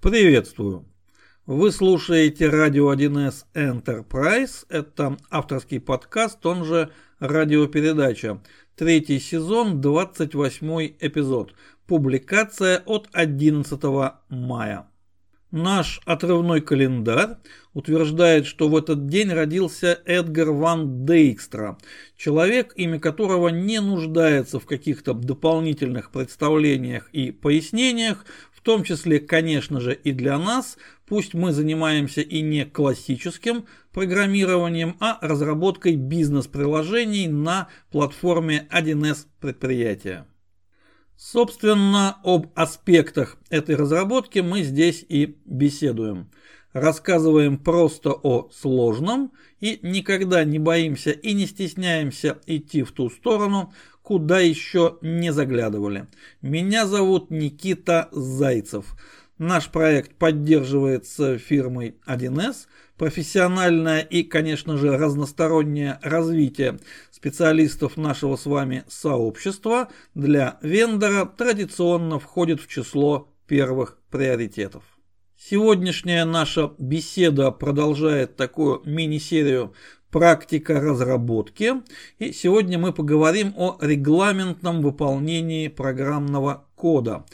Приветствую! Вы слушаете радио 1С Enterprise. Это авторский подкаст, он же радиопередача. Третий сезон, 28 эпизод. Публикация от 11 мая. Наш отрывной календарь утверждает, что в этот день родился Эдгар ван Дейкстра, человек, имя которого не нуждается в каких-то дополнительных представлениях и пояснениях, в том числе, конечно же, и для нас, пусть мы занимаемся и не классическим программированием, а разработкой бизнес-приложений на платформе 1С предприятия. Собственно, об аспектах этой разработки мы здесь и беседуем. Рассказываем просто о сложном и никогда не боимся и не стесняемся идти в ту сторону, куда еще не заглядывали. Меня зовут Никита Зайцев. Наш проект поддерживается фирмой 1С. Профессиональное и, конечно же, разностороннее развитие специалистов нашего с вами сообщества для вендора традиционно входит в число первых приоритетов. Сегодняшняя наша беседа продолжает такую мини-серию практика разработки. И сегодня мы поговорим о регламентном выполнении программного кода.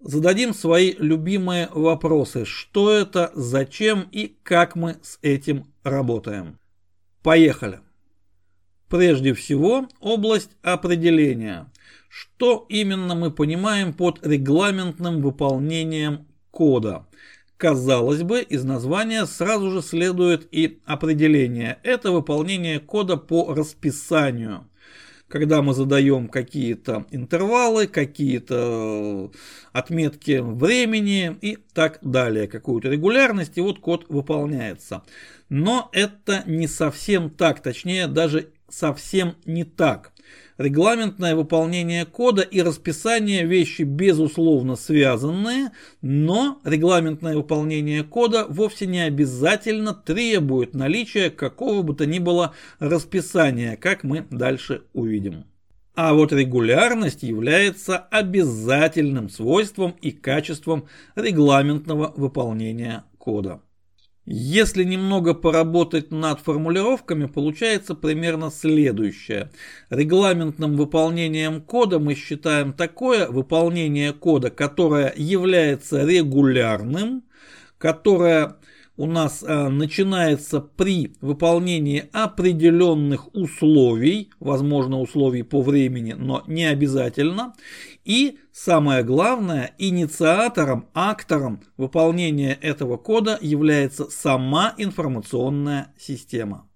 Зададим свои любимые вопросы. Что это, зачем и как мы с этим работаем. Поехали. Прежде всего, область определения. Что именно мы понимаем под регламентным выполнением кода? Казалось бы, из названия сразу же следует и определение. Это выполнение кода по расписанию. Когда мы задаем какие-то интервалы, какие-то отметки времени и так далее, какую-то регулярность, и вот код выполняется. Но это не совсем так, точнее даже совсем не так. Регламентное выполнение кода и расписание вещи безусловно связанные, но регламентное выполнение кода вовсе не обязательно требует наличия какого бы то ни было расписания, как мы дальше увидим. А вот регулярность является обязательным свойством и качеством регламентного выполнения кода. Если немного поработать над формулировками, получается примерно следующее. Регламентным выполнением кода мы считаем такое выполнение кода, которое является регулярным, которое у нас а, начинается при выполнении определенных условий, возможно условий по времени, но не обязательно, и самое главное, инициатором, актором выполнения этого кода является сама информационная система.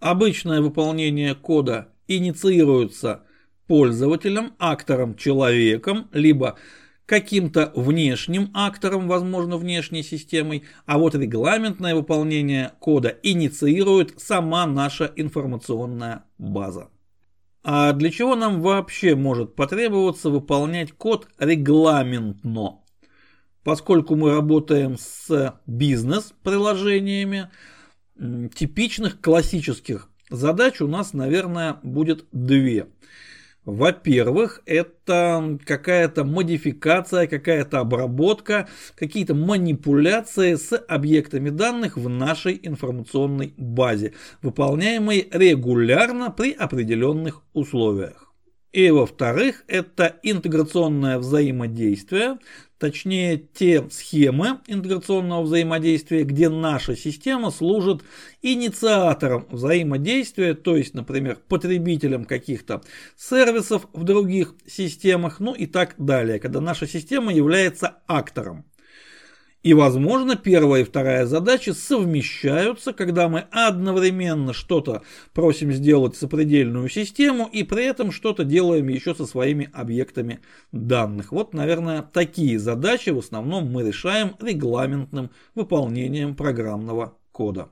Обычное выполнение кода инициируется пользователем, актором, человеком, либо каким-то внешним актором, возможно, внешней системой, а вот регламентное выполнение кода инициирует сама наша информационная база. А для чего нам вообще может потребоваться выполнять код регламентно? Поскольку мы работаем с бизнес-приложениями, типичных классических задач у нас, наверное, будет две. Во-первых, это какая-то модификация, какая-то обработка, какие-то манипуляции с объектами данных в нашей информационной базе, выполняемые регулярно при определенных условиях. И во-вторых, это интеграционное взаимодействие, точнее те схемы интеграционного взаимодействия, где наша система служит инициатором взаимодействия, то есть, например, потребителем каких-то сервисов в других системах, ну и так далее, когда наша система является актором. И, возможно, первая и вторая задачи совмещаются, когда мы одновременно что-то просим сделать сопредельную систему и при этом что-то делаем еще со своими объектами данных. Вот, наверное, такие задачи в основном мы решаем регламентным выполнением программного кода.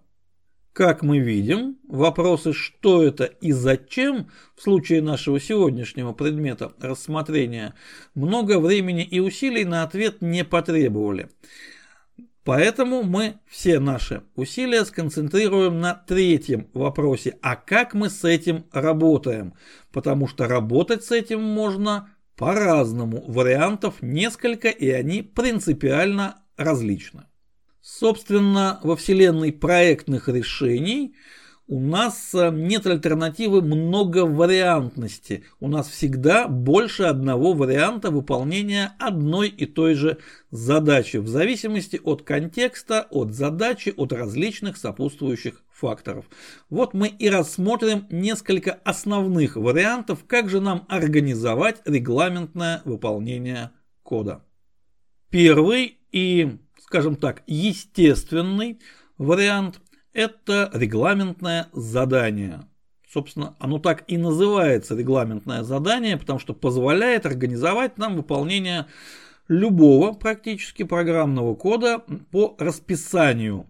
Как мы видим, вопросы «что это» и «зачем» в случае нашего сегодняшнего предмета рассмотрения много времени и усилий на ответ не потребовали. Поэтому мы все наши усилия сконцентрируем на третьем вопросе, а как мы с этим работаем? Потому что работать с этим можно по-разному, вариантов несколько и они принципиально различны. Собственно, во вселенной проектных решений у нас э, нет альтернативы многовариантности. У нас всегда больше одного варианта выполнения одной и той же задачи в зависимости от контекста, от задачи, от различных сопутствующих факторов. Вот мы и рассмотрим несколько основных вариантов, как же нам организовать регламентное выполнение кода. Первый и, скажем так, естественный вариант это регламентное задание. Собственно, оно так и называется регламентное задание, потому что позволяет организовать нам выполнение любого практически программного кода по расписанию.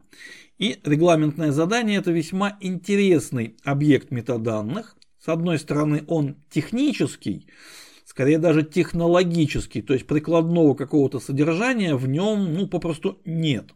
И регламентное задание это весьма интересный объект метаданных. С одной стороны, он технический, скорее даже технологический, то есть прикладного какого-то содержания в нем ну, попросту нет.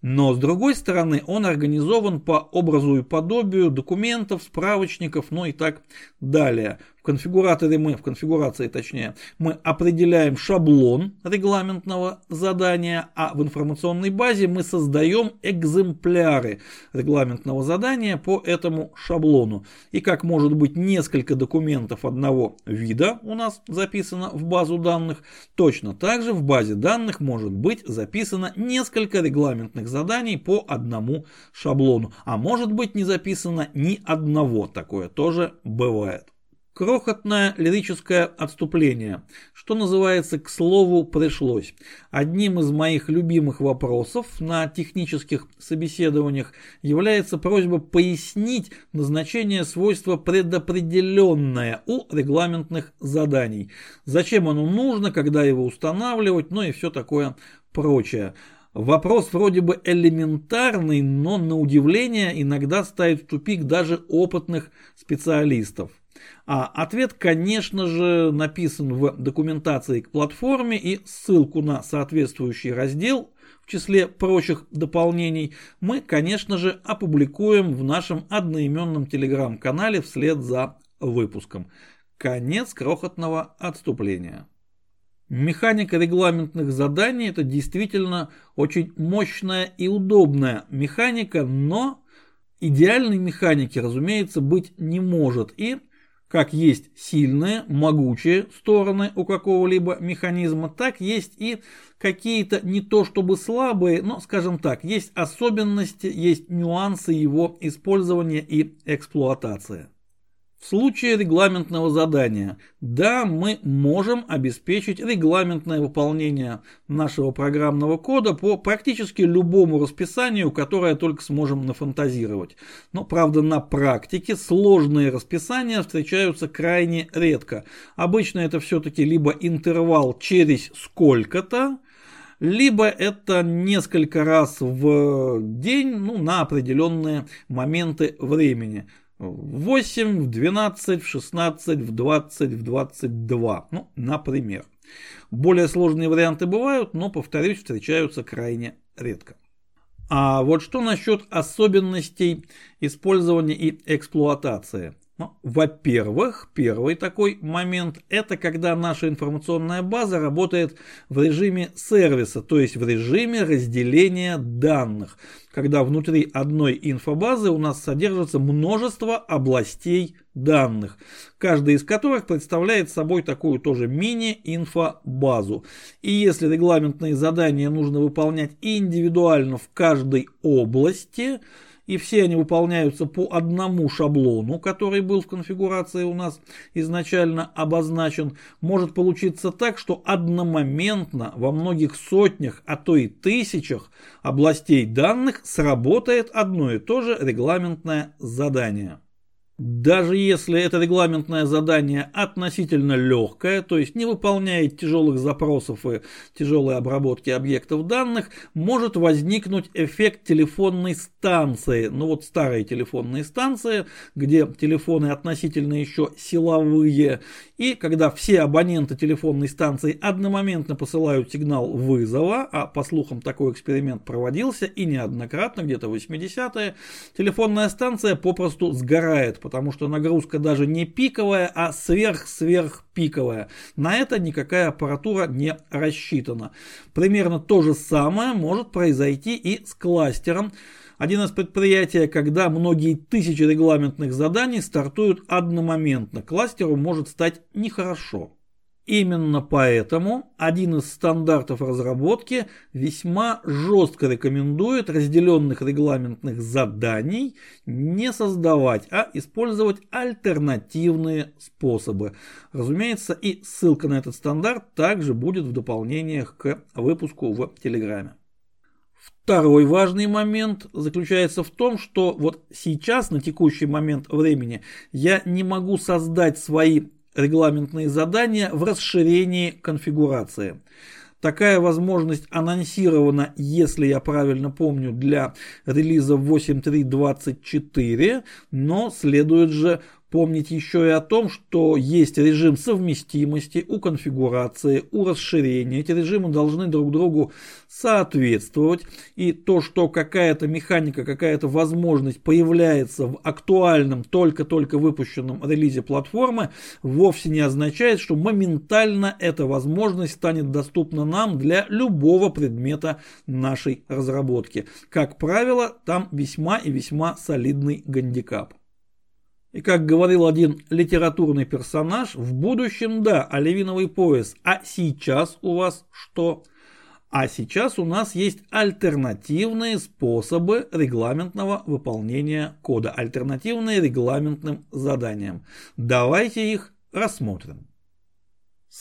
Но с другой стороны, он организован по образу и подобию документов, справочников, ну и так далее конфигураторе мы, в конфигурации точнее, мы определяем шаблон регламентного задания, а в информационной базе мы создаем экземпляры регламентного задания по этому шаблону. И как может быть несколько документов одного вида у нас записано в базу данных, точно так же в базе данных может быть записано несколько регламентных заданий по одному шаблону. А может быть не записано ни одного, такое тоже бывает. Крохотное лирическое отступление, что называется, к слову, пришлось. Одним из моих любимых вопросов на технических собеседованиях является просьба пояснить назначение свойства предопределенное у регламентных заданий. Зачем оно нужно, когда его устанавливать, ну и все такое прочее. Вопрос вроде бы элементарный, но на удивление иногда ставит в тупик даже опытных специалистов. А ответ, конечно же, написан в документации к платформе и ссылку на соответствующий раздел в числе прочих дополнений мы, конечно же, опубликуем в нашем одноименном телеграм-канале вслед за выпуском. Конец крохотного отступления. Механика регламентных заданий это действительно очень мощная и удобная механика, но идеальной механики, разумеется, быть не может. И как есть сильные, могучие стороны у какого-либо механизма, так есть и какие-то не то чтобы слабые, но, скажем так, есть особенности, есть нюансы его использования и эксплуатации. В случае регламентного задания, да, мы можем обеспечить регламентное выполнение нашего программного кода по практически любому расписанию, которое только сможем нафантазировать. Но, правда, на практике сложные расписания встречаются крайне редко. Обычно это все-таки либо интервал через сколько-то, либо это несколько раз в день ну, на определенные моменты времени в 8, в 12, в 16, в 20, в 22. Ну, например. Более сложные варианты бывают, но, повторюсь, встречаются крайне редко. А вот что насчет особенностей использования и эксплуатации? Ну, во-первых, первый такой момент – это когда наша информационная база работает в режиме сервиса, то есть в режиме разделения данных, когда внутри одной инфобазы у нас содержится множество областей данных, каждая из которых представляет собой такую тоже мини-инфобазу. И если регламентные задания нужно выполнять индивидуально в каждой области – и все они выполняются по одному шаблону, который был в конфигурации у нас изначально обозначен, может получиться так, что одномоментно во многих сотнях, а то и тысячах областей данных сработает одно и то же регламентное задание. Даже если это регламентное задание относительно легкое, то есть не выполняет тяжелых запросов и тяжелой обработки объектов данных, может возникнуть эффект телефонной станции. Ну вот старые телефонные станции, где телефоны относительно еще силовые, И когда все абоненты телефонной станции одномоментно посылают сигнал вызова, а по слухам такой эксперимент проводился и неоднократно, где-то в 80-е, телефонная станция попросту сгорает, потому что нагрузка даже не пиковая, а сверх-сверх-пиковая. На это никакая аппаратура не рассчитана. Примерно то же самое может произойти и с кластером один из предприятий, когда многие тысячи регламентных заданий стартуют одномоментно. Кластеру может стать нехорошо. Именно поэтому один из стандартов разработки весьма жестко рекомендует разделенных регламентных заданий не создавать, а использовать альтернативные способы. Разумеется, и ссылка на этот стандарт также будет в дополнениях к выпуску в Телеграме. Второй важный момент заключается в том, что вот сейчас, на текущий момент времени, я не могу создать свои регламентные задания в расширении конфигурации. Такая возможность анонсирована, если я правильно помню, для релиза 8.3.24, но следует же Помнить еще и о том, что есть режим совместимости у конфигурации, у расширения. Эти режимы должны друг другу соответствовать. И то, что какая-то механика, какая-то возможность появляется в актуальном, только-только выпущенном релизе платформы, вовсе не означает, что моментально эта возможность станет доступна нам для любого предмета нашей разработки. Как правило, там весьма и весьма солидный гандикап. И как говорил один литературный персонаж, в будущем да, оливиновый пояс, а сейчас у вас что? А сейчас у нас есть альтернативные способы регламентного выполнения кода, альтернативные регламентным заданиям. Давайте их рассмотрим.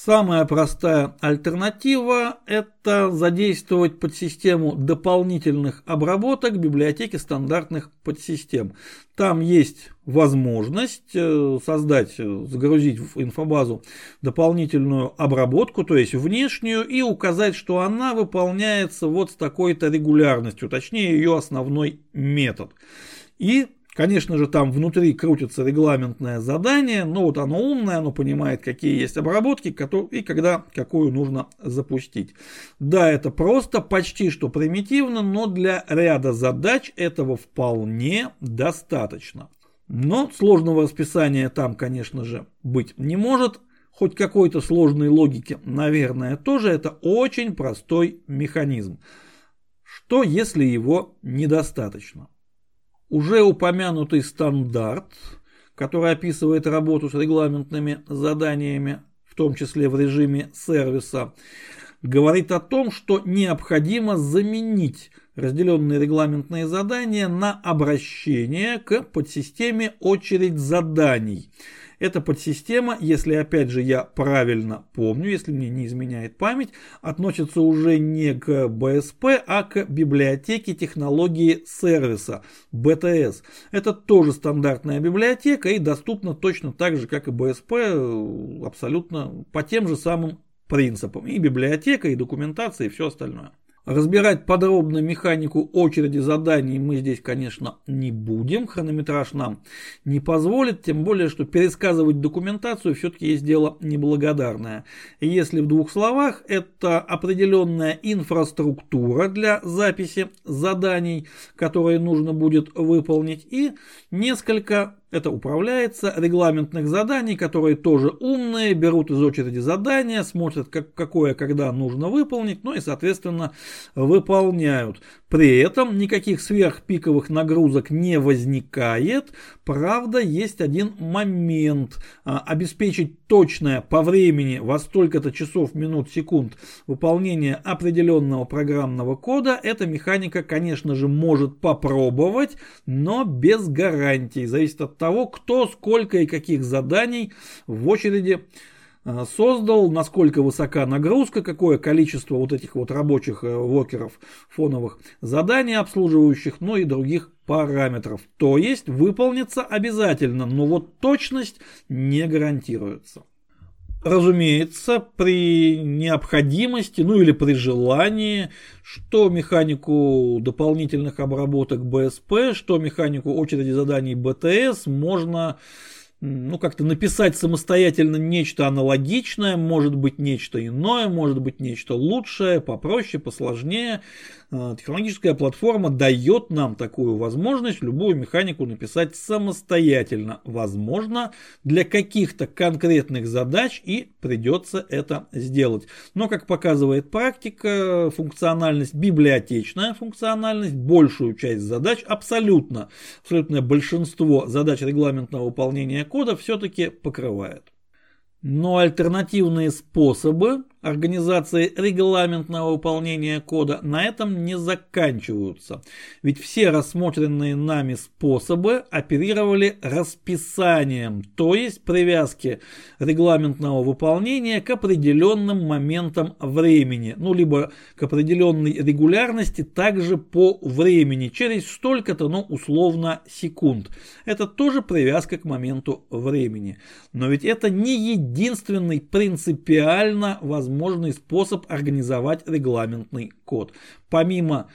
Самая простая альтернатива – это задействовать подсистему дополнительных обработок библиотеки стандартных подсистем. Там есть возможность э, создать, э, загрузить в инфобазу дополнительную обработку, то есть внешнюю, и указать, что она выполняется вот с такой-то регулярностью, точнее ее основной метод. И Конечно же, там внутри крутится регламентное задание, но вот оно умное, оно понимает, какие есть обработки и когда какую нужно запустить. Да, это просто, почти что примитивно, но для ряда задач этого вполне достаточно. Но сложного расписания там, конечно же, быть не может. Хоть какой-то сложной логики, наверное, тоже это очень простой механизм. Что если его недостаточно? Уже упомянутый стандарт, который описывает работу с регламентными заданиями, в том числе в режиме сервиса, говорит о том, что необходимо заменить разделенные регламентные задания на обращение к подсистеме очередь заданий – эта подсистема, если опять же я правильно помню, если мне не изменяет память, относится уже не к БСП, а к библиотеке технологии сервиса, BTS. Это тоже стандартная библиотека и доступна точно так же, как и БСП, абсолютно по тем же самым принципам. И библиотека, и документация, и все остальное. Разбирать подробно механику очереди заданий мы здесь, конечно, не будем. Хронометраж нам не позволит, тем более, что пересказывать документацию все-таки есть дело неблагодарное. Если в двух словах, это определенная инфраструктура для записи заданий, которые нужно будет выполнить, и несколько это управляется, регламентных заданий, которые тоже умные, берут из очереди задания, смотрят, как, какое когда нужно выполнить, ну и, соответственно, выполняют. При этом никаких сверхпиковых нагрузок не возникает. Правда, есть один момент. А, обеспечить точное по времени во столько-то часов, минут, секунд выполнение определенного программного кода, эта механика, конечно же, может попробовать, но без гарантий. Зависит от того, кто, сколько и каких заданий в очереди Э, создал, насколько высока нагрузка, какое количество вот этих вот рабочих э, вокеров фоновых заданий обслуживающих, ну и других параметров. То есть выполнится обязательно, но вот точность не гарантируется. Разумеется, при необходимости, ну или при желании, что механику дополнительных обработок БСП, что механику очереди заданий БТС можно ну, как-то написать самостоятельно нечто аналогичное, может быть нечто иное, может быть нечто лучшее, попроще, посложнее. А, технологическая платформа дает нам такую возможность любую механику написать самостоятельно. Возможно, для каких-то конкретных задач и придется это сделать. Но, как показывает практика, функциональность, библиотечная функциональность, большую часть задач, абсолютно, абсолютное большинство задач регламентного выполнения кода все-таки покрывает. Но альтернативные способы организации регламентного выполнения кода на этом не заканчиваются. Ведь все рассмотренные нами способы оперировали расписанием, то есть привязки регламентного выполнения к определенным моментам времени, ну либо к определенной регулярности также по времени, через столько-то, ну условно, секунд. Это тоже привязка к моменту времени. Но ведь это не единственный принципиально возможный возможный способ организовать регламентный код. Помимо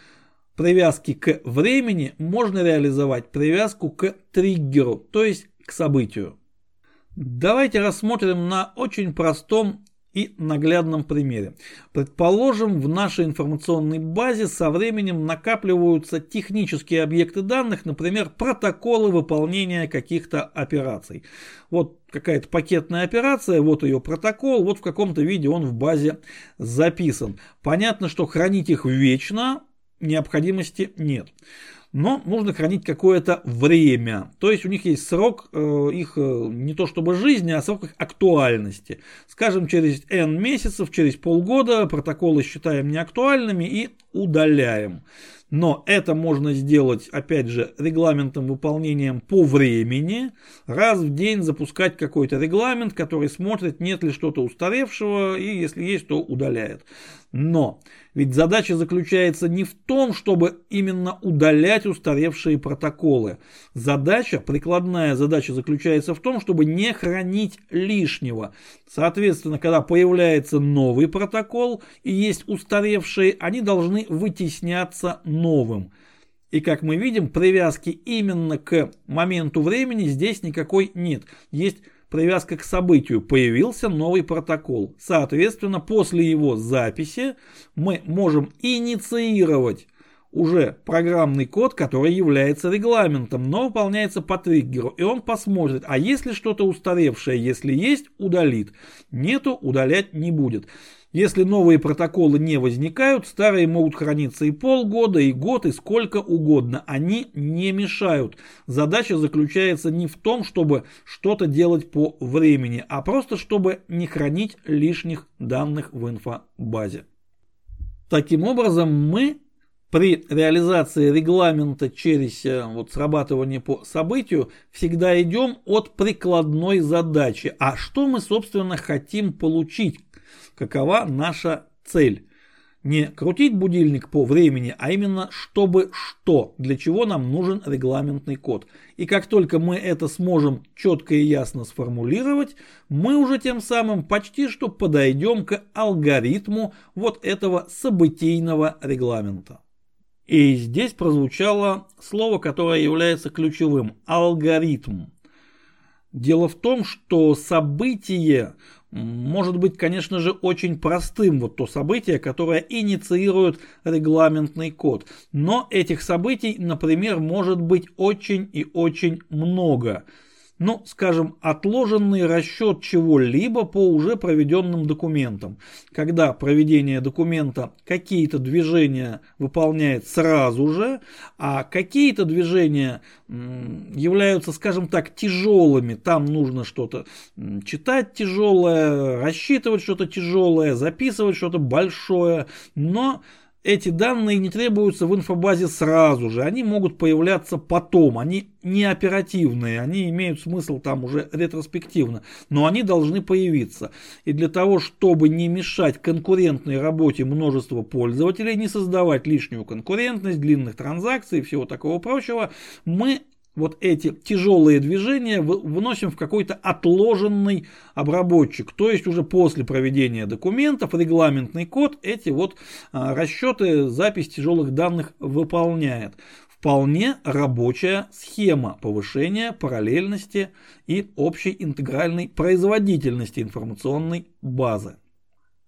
привязки к времени, можно реализовать привязку к триггеру, то есть к событию. Давайте рассмотрим на очень простом и наглядном примере. Предположим, в нашей информационной базе со временем накапливаются технические объекты данных, например, протоколы выполнения каких-то операций. Вот какая-то пакетная операция, вот ее протокол, вот в каком-то виде он в базе записан. Понятно, что хранить их вечно необходимости нет но нужно хранить какое-то время. То есть у них есть срок э, их э, не то чтобы жизни, а срок их актуальности. Скажем, через N месяцев, через полгода протоколы считаем неактуальными и удаляем. Но это можно сделать, опять же, регламентом выполнением по времени. Раз в день запускать какой-то регламент, который смотрит, нет ли что-то устаревшего, и если есть, то удаляет. Но ведь задача заключается не в том, чтобы именно удалять устаревшие протоколы. Задача, прикладная задача заключается в том, чтобы не хранить лишнего. Соответственно, когда появляется новый протокол и есть устаревшие, они должны вытесняться новым. И как мы видим, привязки именно к моменту времени здесь никакой нет. Есть привязка к событию, появился новый протокол. Соответственно, после его записи мы можем инициировать уже программный код, который является регламентом, но выполняется по триггеру. И он посмотрит, а если что-то устаревшее, если есть, удалит. Нету, удалять не будет. Если новые протоколы не возникают, старые могут храниться и полгода, и год, и сколько угодно. Они не мешают. Задача заключается не в том, чтобы что-то делать по времени, а просто чтобы не хранить лишних данных в инфобазе. Таким образом, мы при реализации регламента через э, вот, срабатывание по событию всегда идем от прикладной задачи. А что мы, собственно, хотим получить? Какова наша цель. Не крутить будильник по времени, а именно чтобы что, для чего нам нужен регламентный код. И как только мы это сможем четко и ясно сформулировать, мы уже тем самым почти что подойдем к алгоритму вот этого событийного регламента. И здесь прозвучало слово, которое является ключевым – алгоритм. Дело в том, что событие может быть, конечно же, очень простым вот то событие, которое инициирует регламентный код. Но этих событий, например, может быть очень и очень много ну, скажем, отложенный расчет чего-либо по уже проведенным документам. Когда проведение документа какие-то движения выполняет сразу же, а какие-то движения являются, скажем так, тяжелыми. Там нужно что-то читать тяжелое, рассчитывать что-то тяжелое, записывать что-то большое, но эти данные не требуются в инфобазе сразу же, они могут появляться потом, они не оперативные, они имеют смысл там уже ретроспективно, но они должны появиться. И для того, чтобы не мешать конкурентной работе множества пользователей, не создавать лишнюю конкурентность, длинных транзакций и всего такого прочего, мы вот эти тяжелые движения выносим в какой-то отложенный обработчик. То есть уже после проведения документов регламентный код эти вот а, расчеты, запись тяжелых данных выполняет. вполне рабочая схема повышения параллельности и общей интегральной производительности информационной базы.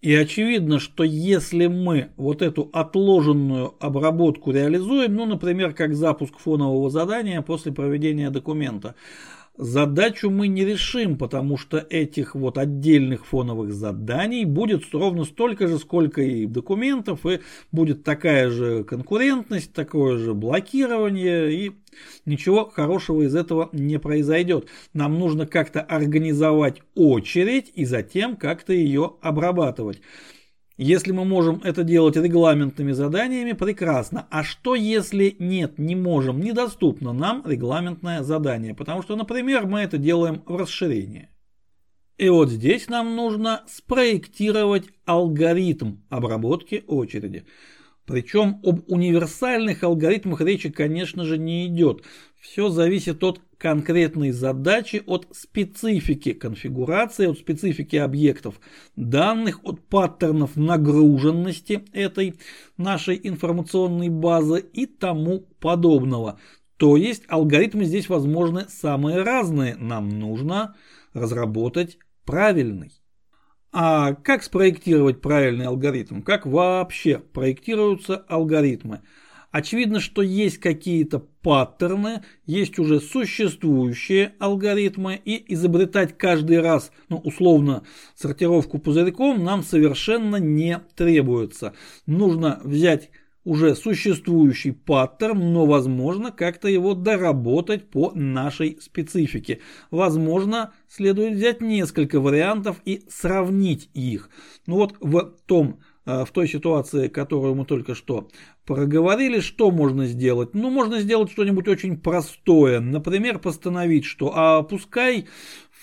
И очевидно, что если мы вот эту отложенную обработку реализуем, ну, например, как запуск фонового задания после проведения документа, задачу мы не решим, потому что этих вот отдельных фоновых заданий будет ровно столько же, сколько и документов, и будет такая же конкурентность, такое же блокирование, и ничего хорошего из этого не произойдет. Нам нужно как-то организовать очередь и затем как-то ее обрабатывать. Если мы можем это делать регламентными заданиями, прекрасно. А что если нет, не можем, недоступно нам регламентное задание? Потому что, например, мы это делаем в расширении. И вот здесь нам нужно спроектировать алгоритм обработки очереди. Причем об универсальных алгоритмах речи, конечно же, не идет. Все зависит от конкретной задачи, от специфики конфигурации, от специфики объектов данных, от паттернов нагруженности этой нашей информационной базы и тому подобного. То есть алгоритмы здесь возможны самые разные. Нам нужно разработать правильный. А как спроектировать правильный алгоритм? Как вообще проектируются алгоритмы? Очевидно, что есть какие-то паттерны, есть уже существующие алгоритмы, и изобретать каждый раз, ну, условно, сортировку пузырьком нам совершенно не требуется. Нужно взять уже существующий паттерн, но возможно как-то его доработать по нашей специфике. Возможно, следует взять несколько вариантов и сравнить их. Ну вот в том в той ситуации, которую мы только что проговорили, что можно сделать? Ну, можно сделать что-нибудь очень простое. Например, постановить, что а пускай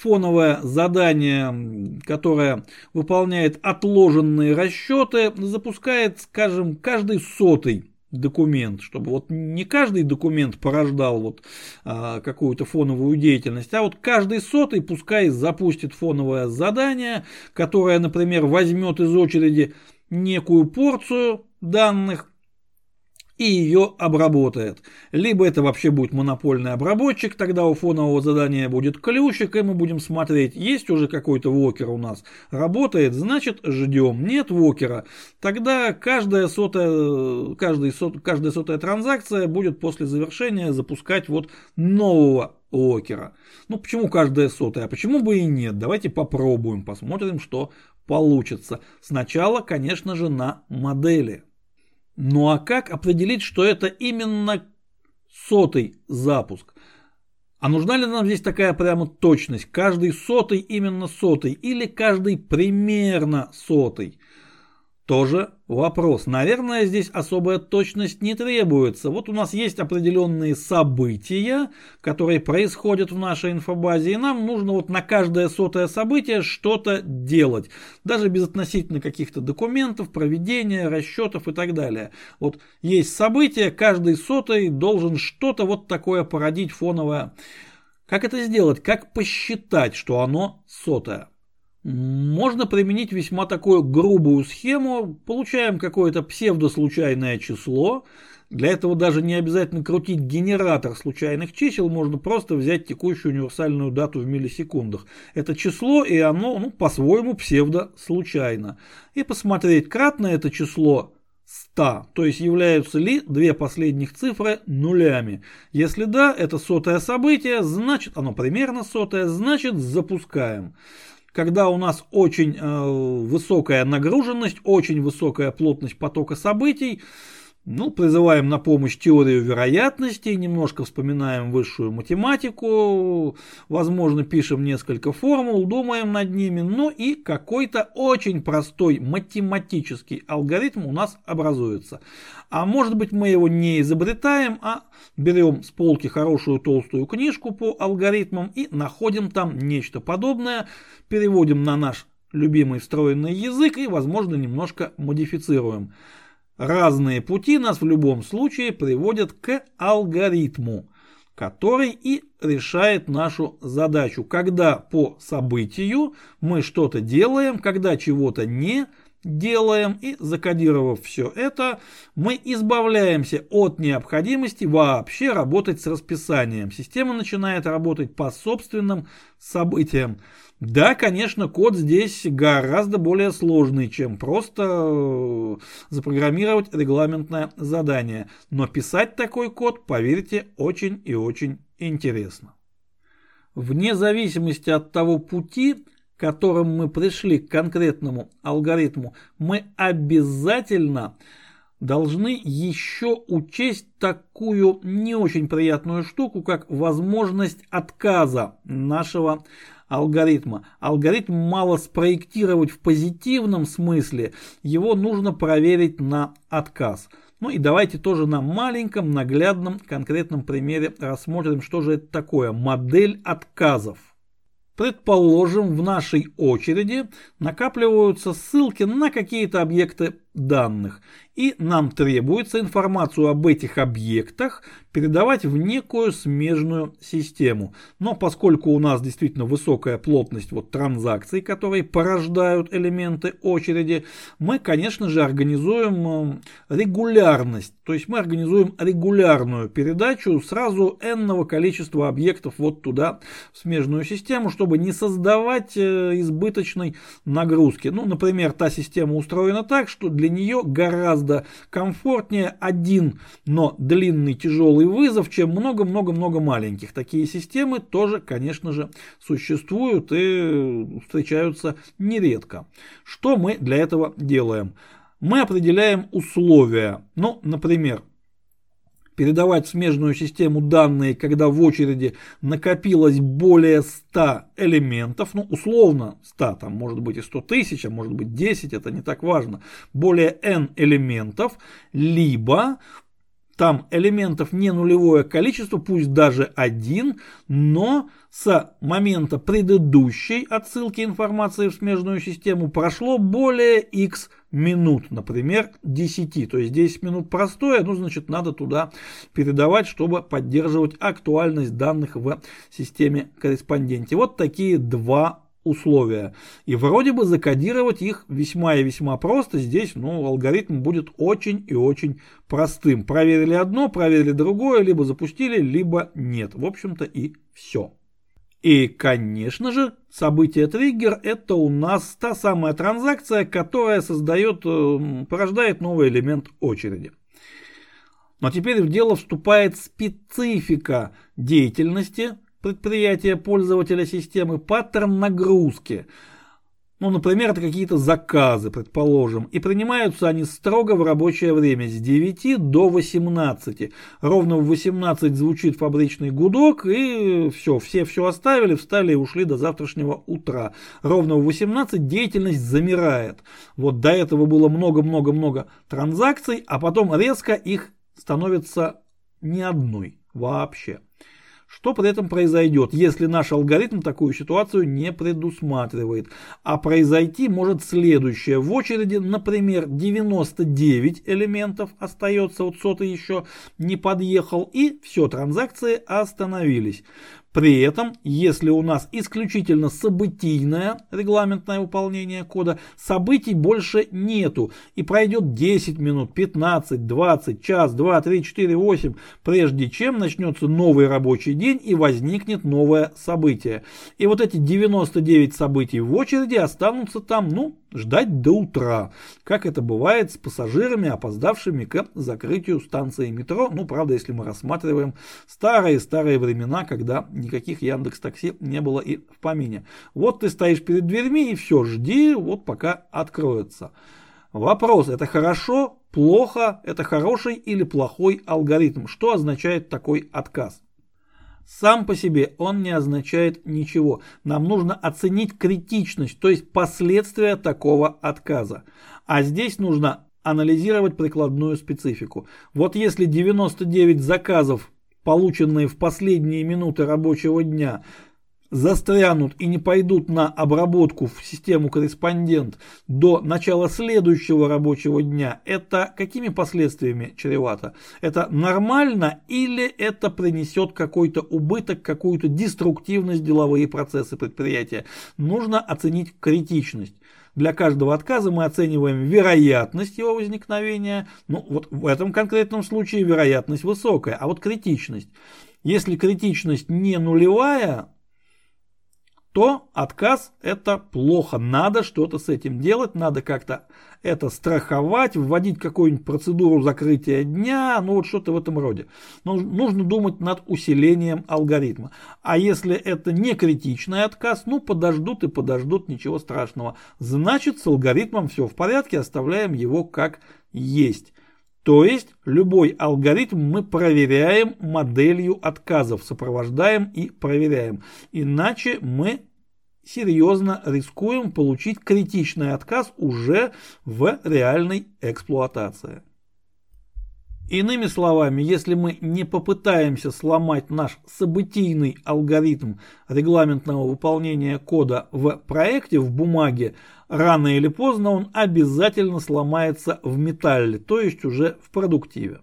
фоновое задание, которое выполняет отложенные расчеты, запускает, скажем, каждый сотый документ, чтобы вот не каждый документ порождал вот а, какую-то фоновую деятельность, а вот каждый сотый пускай запустит фоновое задание, которое, например, возьмет из очереди некую порцию данных и ее обработает. Либо это вообще будет монопольный обработчик, тогда у фонового задания будет ключик, и мы будем смотреть, есть уже какой-то вокер у нас, работает, значит ждем. Нет вокера, тогда каждая сотая, каждый сот, каждая сотая транзакция будет после завершения запускать вот нового Окера. Ну почему каждая сотая? А почему бы и нет? Давайте попробуем, посмотрим, что получится. Сначала, конечно же, на модели. Ну а как определить, что это именно сотый запуск? А нужна ли нам здесь такая прямо точность? Каждый сотый именно сотый или каждый примерно сотый? Тоже вопрос. Наверное, здесь особая точность не требуется. Вот у нас есть определенные события, которые происходят в нашей инфобазе, и нам нужно вот на каждое сотое событие что-то делать. Даже без относительно каких-то документов, проведения, расчетов и так далее. Вот есть событие, каждый сотый должен что-то вот такое породить фоновое. Как это сделать? Как посчитать, что оно сотое? Можно применить весьма такую грубую схему. Получаем какое-то псевдослучайное число. Для этого даже не обязательно крутить генератор случайных чисел, можно просто взять текущую универсальную дату в миллисекундах. Это число, и оно ну, по-своему псевдо-случайно. И посмотреть, кратно это число 100, то есть являются ли две последних цифры нулями. Если да, это сотое событие, значит оно примерно сотое, значит запускаем когда у нас очень э, высокая нагруженность, очень высокая плотность потока событий, ну, призываем на помощь теорию вероятностей, немножко вспоминаем высшую математику, возможно, пишем несколько формул, думаем над ними, ну и какой-то очень простой математический алгоритм у нас образуется. А может быть мы его не изобретаем, а берем с полки хорошую толстую книжку по алгоритмам и находим там нечто подобное, переводим на наш любимый встроенный язык и, возможно, немножко модифицируем. Разные пути нас в любом случае приводят к алгоритму, который и решает нашу задачу. Когда по событию мы что-то делаем, когда чего-то не делаем и закодировав все это, мы избавляемся от необходимости вообще работать с расписанием. Система начинает работать по собственным событиям. Да, конечно, код здесь гораздо более сложный, чем просто э, запрограммировать регламентное задание. Но писать такой код, поверьте, очень и очень интересно. Вне зависимости от того пути, которым мы пришли к конкретному алгоритму, мы обязательно должны еще учесть такую не очень приятную штуку, как возможность отказа нашего алгоритма. Алгоритм мало спроектировать в позитивном смысле, его нужно проверить на отказ. Ну и давайте тоже на маленьком, наглядном, конкретном примере рассмотрим, что же это такое. Модель отказов. Предположим, в нашей очереди накапливаются ссылки на какие-то объекты данных, и нам требуется информацию об этих объектах передавать в некую смежную систему. Но поскольку у нас действительно высокая плотность вот транзакций, которые порождают элементы очереди, мы, конечно же, организуем э, регулярность. То есть мы организуем регулярную передачу сразу n количества объектов вот туда, в смежную систему, чтобы не создавать э, избыточной нагрузки. Ну, например, та система устроена так, что для нее гораздо комфортнее один, но длинный тяжелый вызов, чем много-много-много маленьких. Такие системы тоже, конечно же, существуют и встречаются нередко. Что мы для этого делаем? Мы определяем условия. Ну, например, передавать в смежную систему данные, когда в очереди накопилось более 100 элементов, ну условно 100, там может быть и 100 тысяч, а может быть 10, это не так важно, более n элементов, либо там элементов не нулевое количество, пусть даже один, но с момента предыдущей отсылки информации в смежную систему прошло более x минут, например, 10. То есть 10 минут простое, ну, значит, надо туда передавать, чтобы поддерживать актуальность данных в системе корреспонденте. Вот такие два условия. И вроде бы закодировать их весьма и весьма просто. Здесь ну, алгоритм будет очень и очень простым. Проверили одно, проверили другое, либо запустили, либо нет. В общем-то и все. И, конечно же, событие триггер это у нас та самая транзакция, которая создает, э, порождает новый элемент очереди. Но теперь в дело вступает специфика деятельности предприятия пользователя системы, паттерн нагрузки – ну, например, это какие-то заказы, предположим, и принимаются они строго в рабочее время с 9 до 18. Ровно в 18 звучит фабричный гудок, и все, все все оставили, встали и ушли до завтрашнего утра. Ровно в 18 деятельность замирает. Вот до этого было много-много-много транзакций, а потом резко их становится ни одной вообще. Что при этом произойдет, если наш алгоритм такую ситуацию не предусматривает? А произойти может следующее. В очереди, например, 99 элементов остается, вот сотый еще не подъехал, и все, транзакции остановились. При этом, если у нас исключительно событийное регламентное выполнение кода, событий больше нету. И пройдет 10 минут, 15, 20, час, 2, 3, 4, 8, прежде чем начнется новый рабочий день и возникнет новое событие. И вот эти 99 событий в очереди останутся там, ну, ждать до утра, как это бывает с пассажирами, опоздавшими к закрытию станции метро. Ну, правда, если мы рассматриваем старые-старые времена, когда никаких Яндекс Такси не было и в помине. Вот ты стоишь перед дверьми и все, жди, вот пока откроется. Вопрос, это хорошо, плохо, это хороший или плохой алгоритм? Что означает такой отказ? Сам по себе он не означает ничего. Нам нужно оценить критичность, то есть последствия такого отказа. А здесь нужно анализировать прикладную специфику. Вот если 99 заказов, полученные в последние минуты рабочего дня, застрянут и не пойдут на обработку в систему корреспондент до начала следующего рабочего дня, это какими последствиями чревато? Это нормально или это принесет какой-то убыток, какую-то деструктивность деловые процессы предприятия? Нужно оценить критичность. Для каждого отказа мы оцениваем вероятность его возникновения. Ну, вот в этом конкретном случае вероятность высокая, а вот критичность. Если критичность не нулевая, то отказ это плохо. Надо что-то с этим делать, надо как-то это страховать, вводить какую-нибудь процедуру закрытия дня, ну вот что-то в этом роде. Но нужно думать над усилением алгоритма. А если это не критичный отказ, ну подождут и подождут, ничего страшного. Значит с алгоритмом все в порядке, оставляем его как есть. То есть любой алгоритм мы проверяем моделью отказов, сопровождаем и проверяем. Иначе мы серьезно рискуем получить критичный отказ уже в реальной эксплуатации. Иными словами, если мы не попытаемся сломать наш событийный алгоритм регламентного выполнения кода в проекте, в бумаге, рано или поздно он обязательно сломается в металле, то есть уже в продуктиве.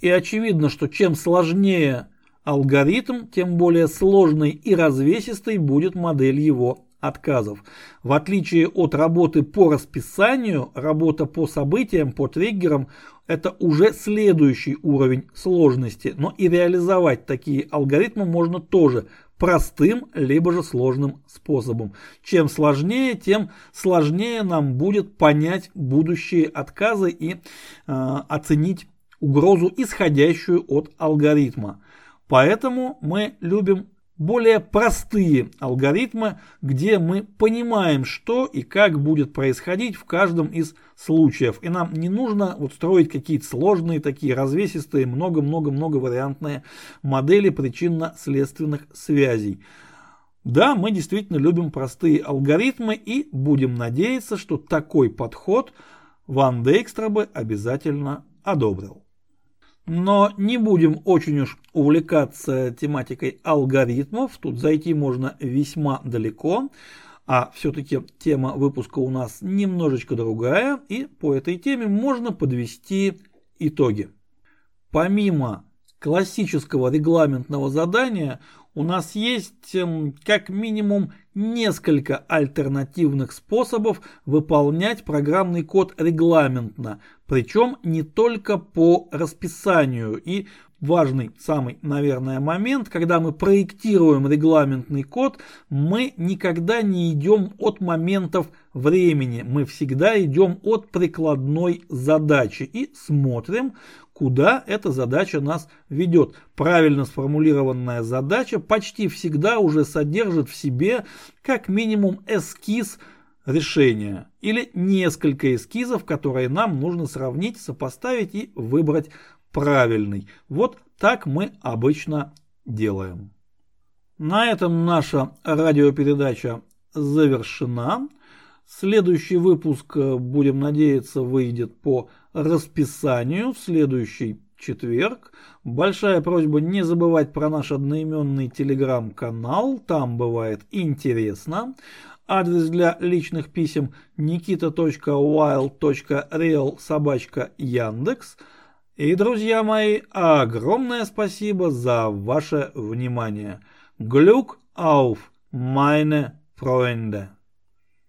И очевидно, что чем сложнее алгоритм, тем более сложной и развесистой будет модель его отказов. В отличие от работы по расписанию, работа по событиям, по триггерам – это уже следующий уровень сложности. Но и реализовать такие алгоритмы можно тоже простым, либо же сложным способом. Чем сложнее, тем сложнее нам будет понять будущие отказы и э, оценить угрозу, исходящую от алгоритма. Поэтому мы любим более простые алгоритмы, где мы понимаем, что и как будет происходить в каждом из случаев. И нам не нужно вот строить какие-то сложные, такие развесистые, много-много-много вариантные модели причинно-следственных связей. Да, мы действительно любим простые алгоритмы и будем надеяться, что такой подход Ван Дейкстра бы обязательно одобрил. Но не будем очень уж увлекаться тематикой алгоритмов. Тут зайти можно весьма далеко. А все-таки тема выпуска у нас немножечко другая. И по этой теме можно подвести итоги. Помимо классического регламентного задания у нас есть эм, как минимум несколько альтернативных способов выполнять программный код регламентно, причем не только по расписанию. И важный самый, наверное, момент, когда мы проектируем регламентный код, мы никогда не идем от моментов времени, мы всегда идем от прикладной задачи и смотрим, куда эта задача нас ведет. Правильно сформулированная задача почти всегда уже содержит в себе как минимум эскиз решения или несколько эскизов, которые нам нужно сравнить, сопоставить и выбрать правильный. Вот так мы обычно делаем. На этом наша радиопередача завершена. Следующий выпуск, э, будем надеяться, выйдет по расписанию в следующий четверг. Большая просьба не забывать про наш одноименный телеграм-канал, там бывает интересно. Адрес для личных писем nikita.wild.real собачка Яндекс. И, друзья мои, огромное спасибо за ваше внимание. Glück auf, meine Freunde!